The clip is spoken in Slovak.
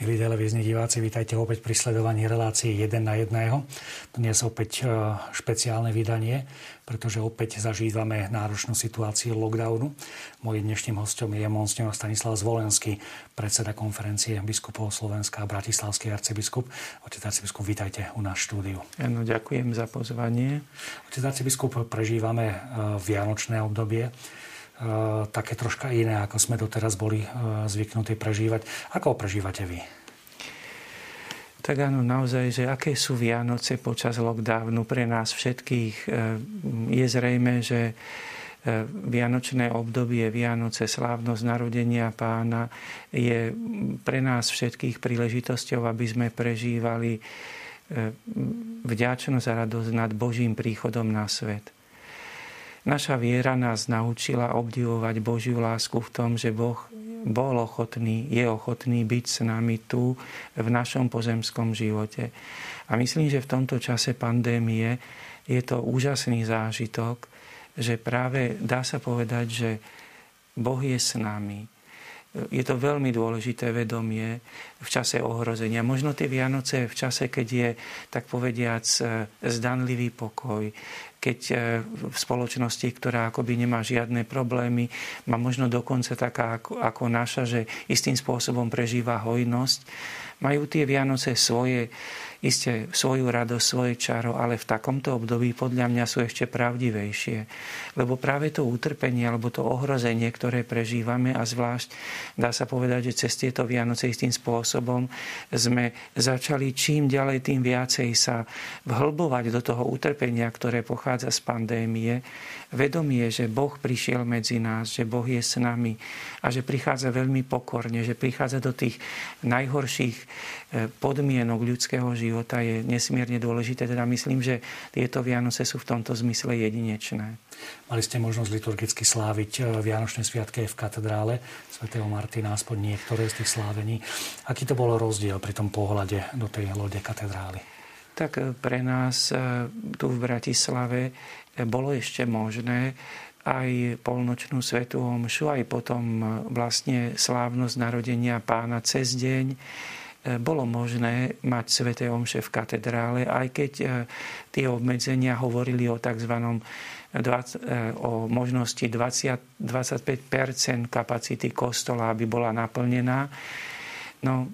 Milí televízni diváci, vítajte opäť pri sledovaní relácií 1 na 1. Dnes opäť e, špeciálne vydanie, pretože opäť zažívame náročnú situáciu lockdownu. Mojím dnešným hostom je monsignor Stanislav Zvolenský, predseda konferencie biskupov Slovenska a Bratislavský arcibiskup. Otec arcibiskup, vítajte u nás štúdiu. Áno, ďakujem za pozvanie. Otec arcibiskup, prežívame e, vianočné obdobie Eh, také troška iné, ako sme doteraz boli zvyknutí prežívať. Ako ho prežívate vy? Tak áno, naozaj, že aké sú Vianoce počas lockdownu pre nás všetkých. Eh, je zrejme, že Vianočné obdobie, Vianoce, slávnosť narodenia pána je pre nás všetkých príležitosťou, aby sme prežívali vďačnosť a radosť nad Božím príchodom na svet. Naša viera nás naučila obdivovať Božiu lásku v tom, že Boh bol ochotný, je ochotný byť s nami tu v našom pozemskom živote. A myslím, že v tomto čase pandémie je to úžasný zážitok, že práve dá sa povedať, že Boh je s nami. Je to veľmi dôležité vedomie v čase ohrozenia. Možno tie Vianoce v čase, keď je, tak povediac, zdanlivý pokoj, keď e, v spoločnosti, ktorá akoby nemá žiadne problémy, má možno dokonca taká ako naša, že istým spôsobom prežíva hojnosť, majú tie Vianoce svoje iste svoju radosť, svoje čaro, ale v takomto období podľa mňa sú ešte pravdivejšie. Lebo práve to utrpenie alebo to ohrozenie, ktoré prežívame a zvlášť dá sa povedať, že cez tieto Vianoce istým spôsobom sme začali čím ďalej tým viacej sa vhlbovať do toho utrpenia, ktoré pochádza z pandémie, vedomie, že Boh prišiel medzi nás, že Boh je s nami a že prichádza veľmi pokorne, že prichádza do tých najhorších eh, podmienok ľudského života života je nesmierne dôležité. Teda myslím, že tieto Vianoce sú v tomto zmysle jedinečné. Mali ste možnosť liturgicky sláviť e, Vianočné sviatky v katedrále svätého Martina, aspoň niektoré z tých slávení. Aký to bol rozdiel pri tom pohľade do tej lode katedrály? Tak e, pre nás e, tu v Bratislave bolo ešte možné aj polnočnú svetú omšu, aj potom vlastne slávnosť narodenia pána cez deň bolo možné mať sveté omše v katedrále, aj keď e, tie obmedzenia hovorili o tzv. 20, e, o možnosti 20, 25% kapacity kostola, aby bola naplnená. No,